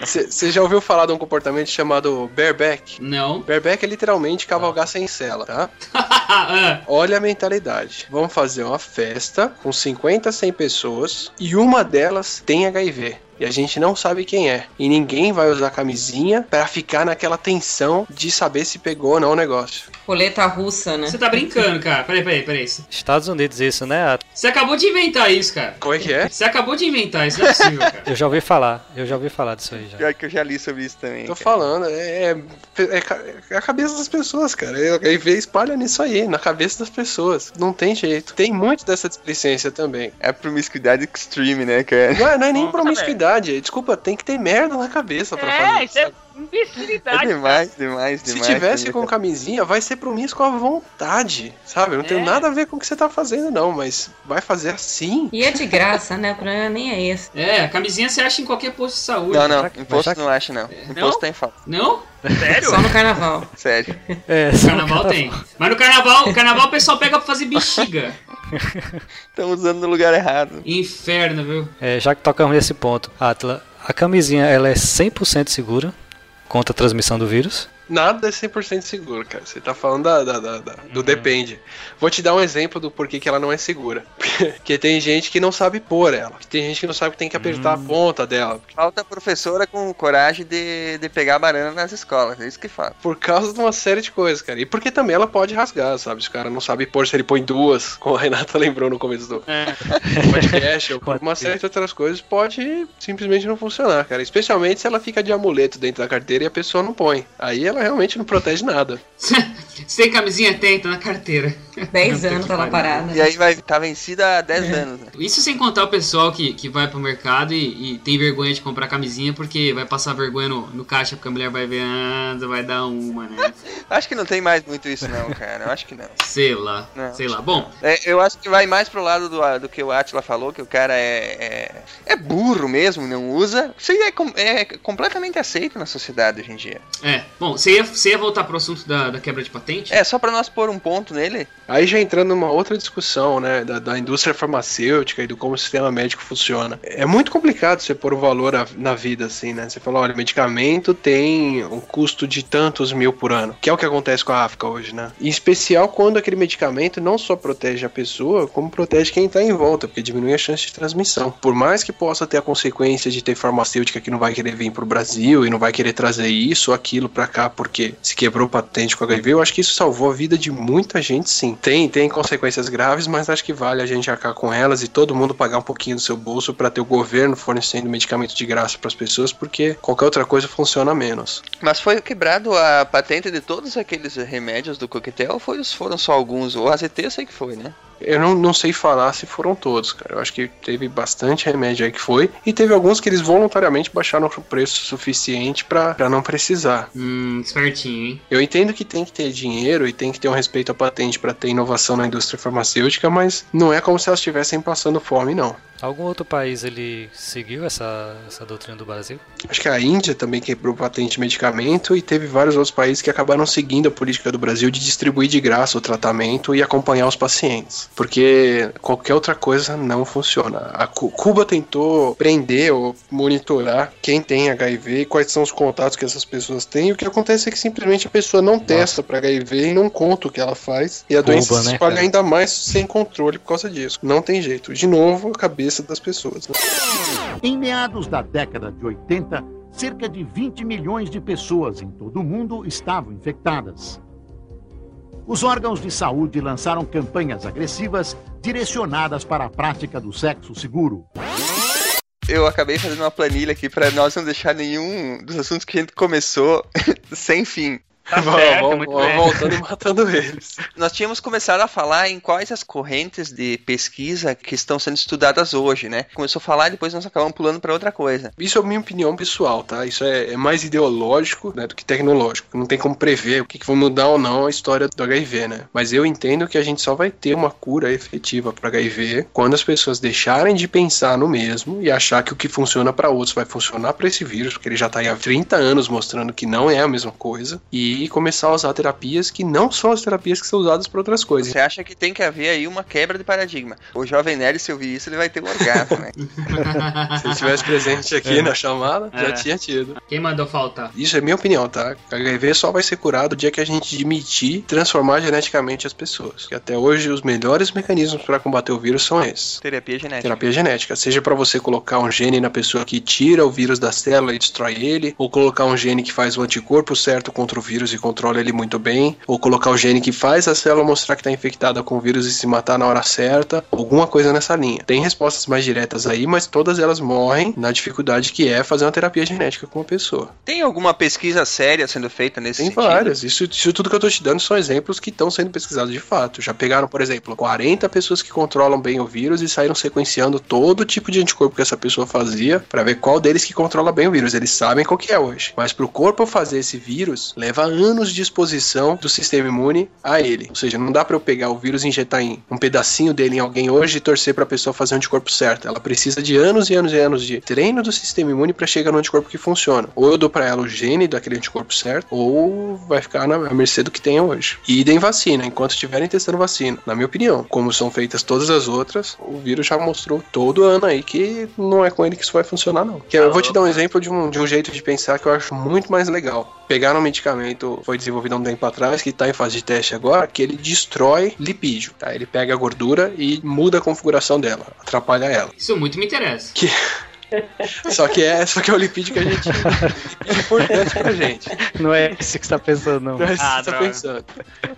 Você já ouviu falar de um comportamento chamado bareback? Não. Bareback é literalmente cavalgar sem cela, tá? Olha a mentalidade. Vamos fazer uma festa com 50, 100 pessoas e uma delas tem HIV. E a gente não sabe quem é. E ninguém vai usar camisinha pra ficar naquela tensão de saber se pegou ou não o negócio. Roleta russa, né? Você tá brincando, cara. Peraí, peraí, peraí. Estados Unidos isso, né? Você acabou de inventar isso, cara. Como é que é? Você acabou de inventar isso, não é possível, cara. Eu já ouvi falar, eu já ouvi falar disso aí já. Pior que eu já li sobre isso também. Tô cara. falando, é, é, é é a cabeça das pessoas, cara. É, Aí vê espalha nisso aí, na cabeça das pessoas. Não tem jeito. Tem muito dessa displicência também. É promiscuidade extreme, né, cara? Não é, não é nem Nossa, promiscuidade. Desculpa, tem que ter merda na cabeça pra É, fazer. isso é sabe? É imbecilidade. demais, demais, Se demais. tivesse demais. com camisinha, vai ser promíscuo à vontade, sabe? Não tem É. nada a ver com o que você tá fazendo, não, mas vai fazer assim. E é de graça, né? O problema nem é esse. É, a camisinha você acha em qualquer posto de saúde. Não, não, imposto não acha, não. Imposto tem falta, Não? Sério? Só no carnaval. sério. É, No carnaval tem. Mas no carnaval, o carnaval o pessoal pega pra fazer bexiga. Estão usando no lugar errado. Inferno, viu? É, já que tocamos nesse ponto, Atla, a camisinha ela é 100% segura contra a transmissão do vírus? Nada é 100% seguro, cara. Você tá falando da, da- da- da- Uhum. do depende. Vou te dar um exemplo do porquê que ela não é segura. Porque tem gente que não sabe pôr ela. Tem gente que não sabe que tem que apertar Hum. a ponta dela. Falta professora com coragem de, de pegar a banana nas escolas, é isso que fala. Por causa de uma série de coisas, cara. E porque também ela pode rasgar, sabe? Se o cara não sabe pôr, se ele põe duas, como a Renata lembrou no começo do É. podcast, ou uma série de outras coisas, pode simplesmente não funcionar, cara. Especialmente se ela fica de amuleto dentro da carteira e a pessoa não põe. Aí ela realmente não protege nada. Você tem camisinha? Tem, tá na carteira. 10 anos tá lá parada. E aí vai estar tá vencida há 10 anos, né? Isso sem contar o pessoal que, que vai pro mercado e, e tem vergonha de comprar camisinha porque vai passar vergonha no, no caixa porque a mulher vai ver, ah, vai dar uma, né? Acho que não tem mais muito isso não, cara. Eu acho que não. Sei lá, Não. sei lá. Bom, É, eu acho que vai mais pro lado do, do que o Atila falou, que o cara é, é, é burro mesmo, não usa. Isso aí é, é completamente aceito na sociedade hoje em dia. é. Bom, você ia, você ia voltar pro assunto da, da quebra de patente? É, só pra nós pôr um ponto nele. Aí já entrando numa outra discussão, né, da, da indústria farmacêutica e do como o sistema médico funciona. É muito complicado você pôr o valor a- na vida, assim, né? Você fala, olha, medicamento tem um custo de tantos mil por ano, que é o que acontece com a África hoje, né? Em especial quando aquele medicamento não só protege a pessoa, como protege quem tá em volta, porque diminui a chance de transmissão. Por mais que possa ter a consequência de ter farmacêutica que não vai querer vir pro Brasil e não vai querer trazer isso ou aquilo pra cá porque se quebrou patente com HIV, eu acho que isso salvou a vida de muita gente, sim. Tem, tem consequências graves, mas acho que vale a gente arcar com elas e todo mundo pagar um pouquinho do seu bolso pra ter o governo fornecendo medicamento de graça pras pessoas, porque qualquer outra coisa funciona menos. Mas foi quebrado a patente de todos aqueles remédios do coquetel ou foi, foram só alguns? O AZT eu sei que foi, né? Eu não, não sei falar se foram todos, cara. Eu acho que teve bastante remédio aí que foi. E teve alguns que eles voluntariamente baixaram o preço suficiente pra pra não precisar. Hum, espertinho, hein? Eu entendo que tem que ter dinheiro e tem que ter um respeito à patente pra ter inovação na indústria farmacêutica, mas não é como se elas estivessem passando fome, não. Algum outro país ele seguiu essa, essa doutrina do Brasil? Acho que a Índia também quebrou patente de medicamento e teve vários outros países que acabaram seguindo a política do Brasil de distribuir de graça o tratamento e acompanhar os pacientes. Porque qualquer outra coisa não funciona. A Cu- Cuba tentou prender ou monitorar quem tem HIV e quais são os contatos que essas pessoas têm. E o que acontece é que simplesmente a pessoa não testa para HIV e não conta o que ela faz. E a doença se né, espalha cara? ainda mais sem controle por causa disso. Não tem jeito. De novo, a cabeça das pessoas. né? Em meados da década de 80, cerca de 20 milhões de pessoas em todo o mundo estavam infectadas. Os órgãos de saúde lançaram campanhas agressivas direcionadas para a prática do sexo seguro. Eu acabei fazendo uma planilha aqui pra nós não deixar nenhum dos assuntos que a gente começou sem fim. Tá Vamos- certo, vamos- muito vamos bem. voltando e matando eles. Nós tínhamos começado a falar em quais as correntes de pesquisa que estão sendo estudadas hoje, né? Começou a falar e depois nós acabamos pulando pra outra coisa. Isso é a minha opinião pessoal, tá? Isso é, é mais ideológico né, do que tecnológico. Não tem como prever o que, que vai mudar ou não a história do HIV, né? Mas eu entendo que a gente só vai ter uma cura efetiva para HIV quando as pessoas deixarem de pensar no mesmo e achar que o que funciona para outros vai funcionar para esse vírus, porque ele já tá aí há 30 anos mostrando que não é a mesma coisa, e começar a usar terapias que não são as terapias que são usadas para outras coisas. Você acha que tem que haver aí uma quebra de paradigma. O jovem nerd, se ouvir isso, ele vai ter um orgasmo, né? Se ele estivesse presente aqui É. na chamada, já É. tinha tido. Quem mandou faltar? Isso é minha opinião, tá? HIV só vai ser curado o dia que a gente admitir transformar geneticamente as pessoas. Que até hoje os melhores mecanismos para combater o vírus são esses. Terapia genética. Terapia genética, seja para você colocar um gene na pessoa que tira o vírus da célula e destrói ele, ou colocar um gene que faz o anticorpo certo contra o vírus vírus e controla ele muito bem, ou colocar o gene que faz a célula mostrar que está infectada com o vírus e se matar na hora certa, alguma coisa nessa linha. Tem respostas mais diretas aí, mas todas elas morrem na dificuldade que é fazer uma terapia genética com uma pessoa. Tem alguma pesquisa séria sendo feita nesse Tem sentido? várias. Isso, isso tudo que eu tô te dando são exemplos que estão sendo pesquisados de fato. Já pegaram, por exemplo, 40 pessoas que controlam bem o vírus e saíram sequenciando todo tipo de anticorpo que essa pessoa fazia para ver qual deles que controla bem o vírus. Eles sabem qual que é hoje. Mas pro corpo fazer esse vírus, leva anos de exposição do sistema imune a ele. Ou seja, não dá para eu pegar o vírus e injetar em um pedacinho dele em alguém hoje e torcer pra pessoa fazer o anticorpo certo. Ela precisa de anos e anos e anos de treino do sistema imune para chegar no anticorpo que funciona. Ou eu dou para ela o gene daquele anticorpo certo, ou vai ficar na mercê do que tem hoje. E idem vacina, enquanto estiverem testando vacina. Na minha opinião, como são feitas todas as outras, o vírus já mostrou todo ano aí que não é com ele que isso vai funcionar, não. Que eu vou te dar um exemplo de um, de um jeito de pensar que eu acho muito mais legal. Pegaram um medicamento, foi desenvolvido há um tempo atrás, que está em fase de teste agora, que ele destrói lipídio, tá? Ele pega a gordura e muda a configuração dela, atrapalha ela. Isso muito me interessa. Que... Só que é, só que é o lipídio que a gente é importante pra gente. Não é isso que você tá pensando, não. Não é isso Ah, que você tá pensando.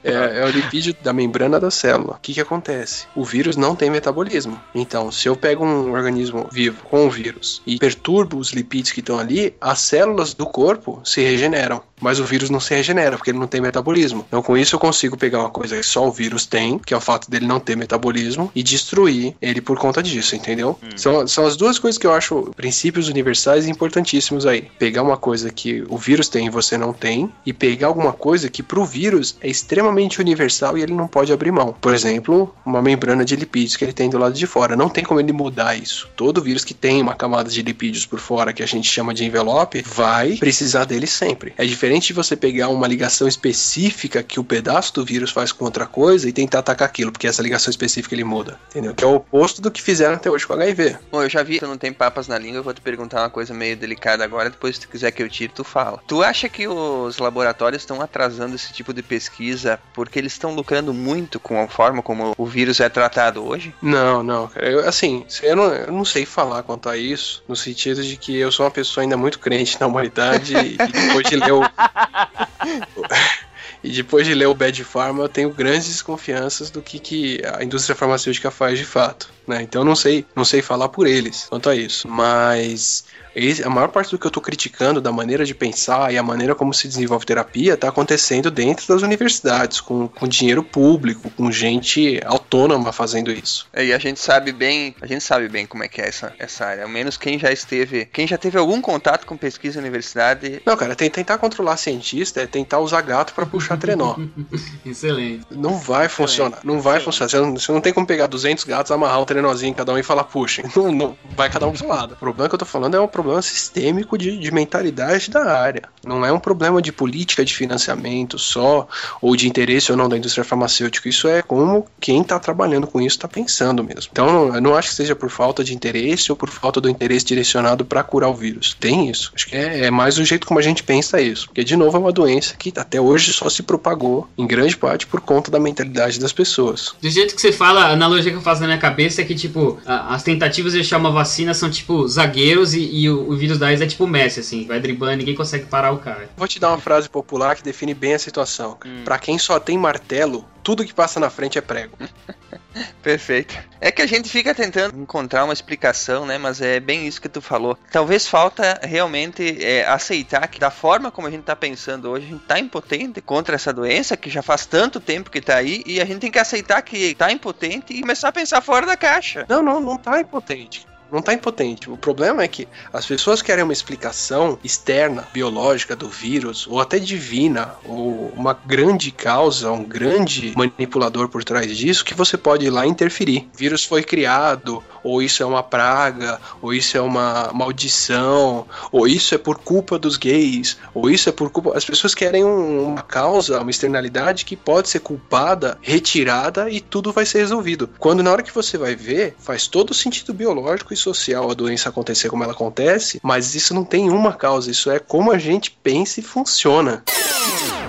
É, é o lipídio da membrana da célula. O que que acontece? O vírus não tem metabolismo. Então, se eu pego um organismo vivo com o vírus e perturbo os lipídios que estão ali, as células do corpo se regeneram. Mas o vírus não se regenera, porque ele não tem metabolismo. Então, com isso, eu consigo pegar uma coisa que só o vírus tem, que é o fato dele não ter metabolismo, e destruir ele por conta disso, entendeu? São, são as duas coisas que eu acho princípios universais importantíssimos aí. Pegar uma coisa que o vírus tem e você não tem, e pegar alguma coisa que pro vírus é extremamente universal e ele não pode abrir mão. Por exemplo, uma membrana de lipídios que ele tem do lado de fora. Não tem como ele mudar isso. Todo vírus que tem uma camada de lipídios por fora, que a gente chama de envelope, vai precisar dele sempre. É diferente de você pegar uma ligação específica que o pedaço do vírus faz com outra coisa e tentar atacar aquilo, porque essa ligação específica ele muda. Entendeu? Que é o oposto do que fizeram até hoje com o HIV. Bom, eu já vi, tu não tem papas na língua, eu vou te perguntar uma coisa meio delicada agora, depois se tu quiser que eu tire, tu fala. Tu acha que os laboratórios estão atrasando esse tipo de pesquisa porque eles estão lucrando muito com a forma como o vírus é tratado hoje? Não, não. Eu, assim, eu não, eu não sei falar quanto a isso, no sentido de que eu sou uma pessoa ainda muito crente na humanidade e depois de ler o. E depois de ler o Bad Pharma, eu tenho grandes desconfianças do que, que a indústria farmacêutica faz de fato. Né? Então eu não sei, não sei falar por eles quanto a isso. Mas esse- a maior parte do que eu tô criticando da maneira de pensar e a maneira como se desenvolve terapia tá acontecendo dentro das universidades, com, com dinheiro público, com gente autônoma fazendo isso. É, E a gente sabe bem, a gente sabe bem como é que é essa, essa área. Ao menos quem já esteve, quem já teve algum contato com pesquisa em universidade, Não, cara, tem- tentar controlar cientista é tentar usar gato pra puxar trenó. Excelente. Não vai funcionar. Não vai funcionar. Você não, você não tem como pegar 200 gatos, amarrar um trenózinho em cada um e falar, puxa. Não, não, vai cada um pro seu lado. O problema que eu tô falando é um problema sistêmico de, de mentalidade da área. Não é um problema de política de financiamento só, ou de interesse ou não da indústria farmacêutica. Isso é como quem tá trabalhando com isso tá pensando mesmo. Então, eu não acho que seja por falta de interesse ou por falta do interesse direcionado pra curar o vírus. Tem isso. Acho que é, é mais o jeito como a gente pensa isso. Porque, de novo, é uma doença que até hoje só se propagou, em grande parte, por conta da mentalidade das pessoas. Do jeito que você fala, a analogia que eu faço na minha cabeça é que, tipo, a- as tentativas de achar uma vacina são, tipo, zagueiros e, e o, o vírus da AIDS é tipo Messi, assim, vai driblando, ninguém consegue parar o cara. Vou te dar uma frase popular que define bem a situação. Pra quem só tem martelo, tudo que passa na frente é prego. Perfeito. É que a gente fica tentando encontrar uma explicação, né? Mas é bem isso que tu falou. Talvez falta realmente é, aceitar que da forma como a gente tá pensando hoje, a gente tá impotente contra essa doença que já faz tanto tempo que tá aí e a gente tem que aceitar que tá impotente e começar a pensar fora da caixa. Não, não, não tá impotente. Não tá impotente. O problema é que as pessoas querem uma explicação externa, biológica do vírus, ou até divina, ou uma grande causa, um grande manipulador por trás disso, que você pode ir lá interferir. O vírus foi criado, ou isso é uma praga, ou isso é uma maldição, ou isso é por culpa dos gays, ou isso é por culpa. As pessoas querem um- uma causa, uma externalidade que pode ser culpada, retirada e tudo vai ser resolvido. Quando na hora que você vai ver, faz todo sentido biológico e social a doença acontecer como ela acontece, mas isso não tem uma causa, isso é como a gente pensa e funciona.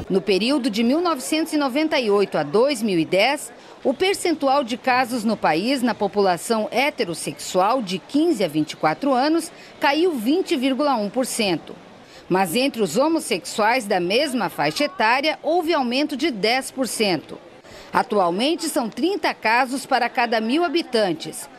No período de 1998 a 2010, o percentual de casos no país na população heterossexual de 15 a 24 anos caiu 20,1%. Mas entre os homossexuais da mesma faixa etária, houve aumento de 10%. Atualmente são 30 casos para cada mil habitantes.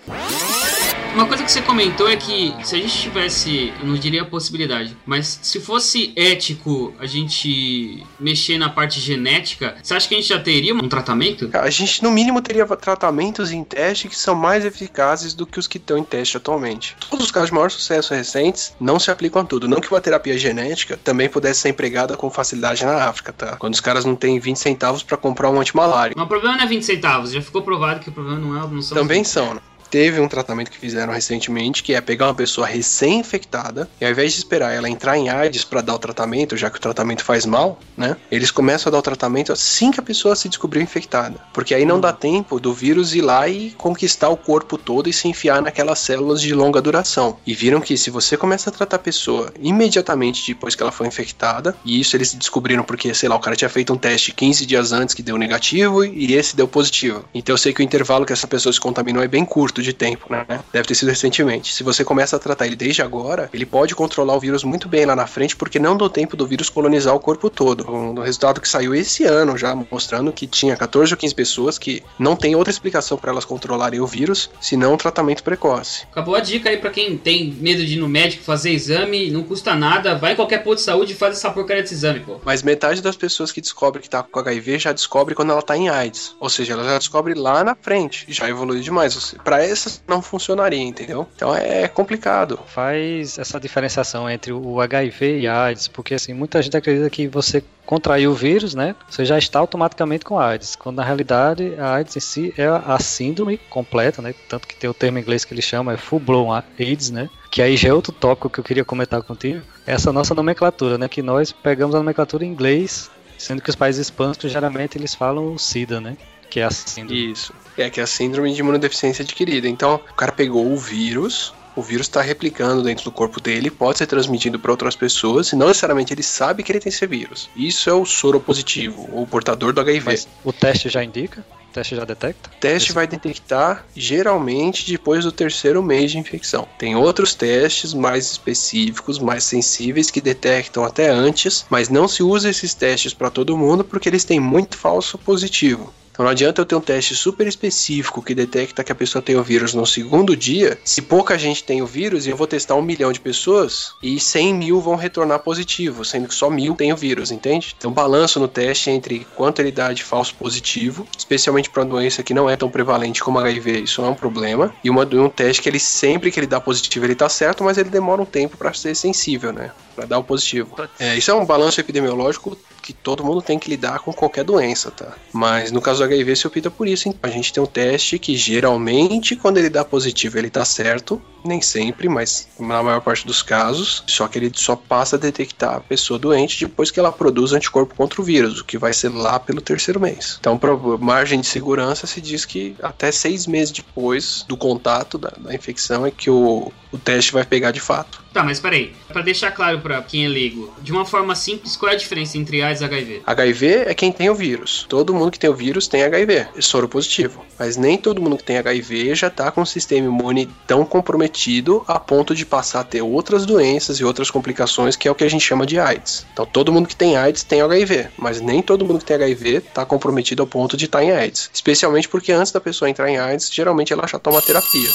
Uma coisa que você comentou é que se a gente tivesse, eu não diria a possibilidade, mas se fosse ético a gente mexer na parte genética, você acha que a gente já teria um tratamento? A gente, no mínimo, teria tratamentos em teste que são mais eficazes do que os que estão em teste atualmente. Todos os casos de maior sucesso recentes não se aplicam a tudo. Não que uma terapia genética também pudesse ser empregada com facilidade na África, tá? Quando os caras não têm 20 centavos para comprar um antimalário. Mas o problema não é 20 centavos, já ficou provado que o problema não é não são Também são, né? Teve um tratamento que fizeram recentemente, que é pegar uma pessoa recém-infectada e ao invés de esperar ela entrar em AIDS para dar o tratamento, já que o tratamento faz mal, né? Eles começam a dar o tratamento assim que a pessoa se descobriu infectada, porque aí não dá tempo do vírus ir lá e conquistar o corpo todo e se enfiar naquelas células de longa duração. E viram que se você começa a tratar a pessoa imediatamente depois que ela foi infectada, e isso eles descobriram porque, sei lá, o cara tinha feito um teste 15 dias antes que deu negativo e esse deu positivo. Então eu sei que o intervalo que essa pessoa se contaminou é bem curto de tempo, né? Deve ter sido recentemente. Se você começa a tratar ele desde agora, ele pode controlar o vírus muito bem lá na frente, porque não deu tempo do vírus colonizar o corpo todo. Um resultado que saiu esse ano já, mostrando que tinha 14 ou 15 pessoas que não tem outra explicação para elas controlarem o vírus, senão um tratamento precoce. Acabou a dica aí para quem tem medo de ir no médico fazer exame, não custa nada, vai em qualquer posto de saúde e faz essa porcaria desse exame, pô. Mas metade das pessoas que descobrem que tá com HIV já descobre quando ela tá em AIDS. Ou seja, ela já descobre lá na frente, já evoluiu demais. Para essas não funcionaria, entendeu? Então é complicado. Faz essa diferenciação entre o HIV e a AIDS, porque assim, muita gente acredita que você contraiu o vírus, né? Você já está automaticamente com AIDS, quando na realidade a AIDS em si é a síndrome completa, né? Tanto que tem o termo em inglês que ele chama é full blown AIDS, né? Que aí já é outro tópico que eu queria comentar contigo. Essa nossa nomenclatura, né? Que nós pegamos a nomenclatura em inglês, sendo que os países hispanos geralmente eles falam o SIDA, né? Que é a síndrome. Isso. É que é a síndrome de imunodeficiência adquirida. Então, o cara pegou o vírus, o vírus está replicando dentro do corpo dele, pode ser transmitido para outras pessoas, e não necessariamente ele sabe que ele tem esse vírus. Isso é o soro positivo, ou portador do HIV. Mas o teste já indica? Teste já detecta? Teste esse... vai detectar geralmente depois do terceiro mês de infecção. Tem outros testes mais específicos, mais sensíveis, que detectam até antes, mas não se usa esses testes para todo mundo porque eles têm muito falso positivo. Então não adianta eu ter um teste super específico que detecta que a pessoa tem o vírus no segundo dia, se pouca gente tem o vírus e eu vou testar um milhão de pessoas e 100 mil vão retornar positivo, sendo que só mil tem o vírus, entende? Então balanço no teste entre quanto ele dá de falso positivo, especialmente para uma doença que não é tão prevalente como HIV, isso não é um problema, e uma, um teste que ele sempre que ele dá positivo ele tá certo, mas ele demora um tempo para ser sensível, né? Para dar o positivo. É, isso é um balanço epidemiológico que todo mundo tem que lidar com qualquer doença, tá? Mas no caso do HIV se opta por isso. Então a gente tem um teste que geralmente, quando ele dá positivo, ele tá certo. Nem sempre, mas na maior parte dos casos. Só que ele só passa a detectar a pessoa doente depois que ela produz anticorpo contra o vírus, o que vai ser lá pelo terceiro mês. Então, para margem de segurança, se diz que até seis meses depois do contato da, da infecção é que o, o teste vai pegar de fato. Tá, mas peraí. Para deixar claro para quem é leigo, de uma forma simples, qual é a diferença entre AIDS e HIV? HIV é quem tem o vírus. Todo mundo que tem o vírus tem HIV, é soro positivo. Mas nem todo mundo que tem HIV já tá com o sistema imune tão comprometido a ponto de passar a ter outras doenças e outras complicações, que é o que a gente chama de AIDS. Então todo mundo que tem AIDS tem HIV, mas nem todo mundo que tem HIV tá comprometido ao ponto de estar tá em AIDS. Especialmente porque antes da pessoa entrar em AIDS, geralmente ela já toma terapia.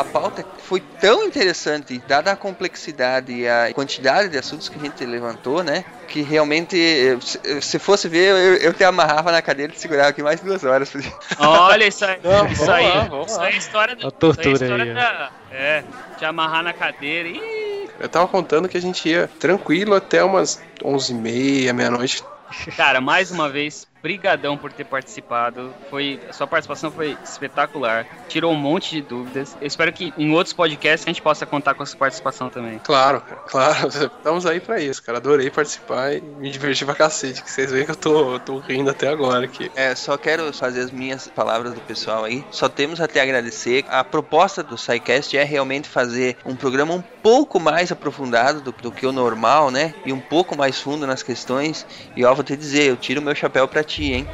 A pauta foi tão interessante, dada a complexidade e a quantidade de assuntos que a gente levantou, né? Que realmente, se fosse ver, eu, eu te amarrava na cadeira e segurava aqui mais duas horas. Olha, isso aí, Não, isso, aí lá, isso aí é história da. A tortura é aí. Da, é, te amarrar na cadeira e. Eu tava contando que a gente ia tranquilo até umas 11h30, meia-noite. Cara, mais uma vez, brigadão por ter participado. Foi, a sua participação foi espetacular. Tirou um monte de dúvidas. Eu espero que em outros podcasts a gente possa contar com a sua participação também. Claro, claro. Estamos aí para isso, cara. Adorei participar e me diverti pra cacete. Que vocês veem que eu tô, tô rindo até agora aqui. É, só quero fazer as minhas palavras do pessoal aí. Só temos a te agradecer. A proposta do SciCast é realmente fazer um programa um pouco mais aprofundado do, do que o normal, né? E um pouco mais fundo nas questões. E ó, vou te dizer, eu tiro meu chapéu pra ti, assistir, hein?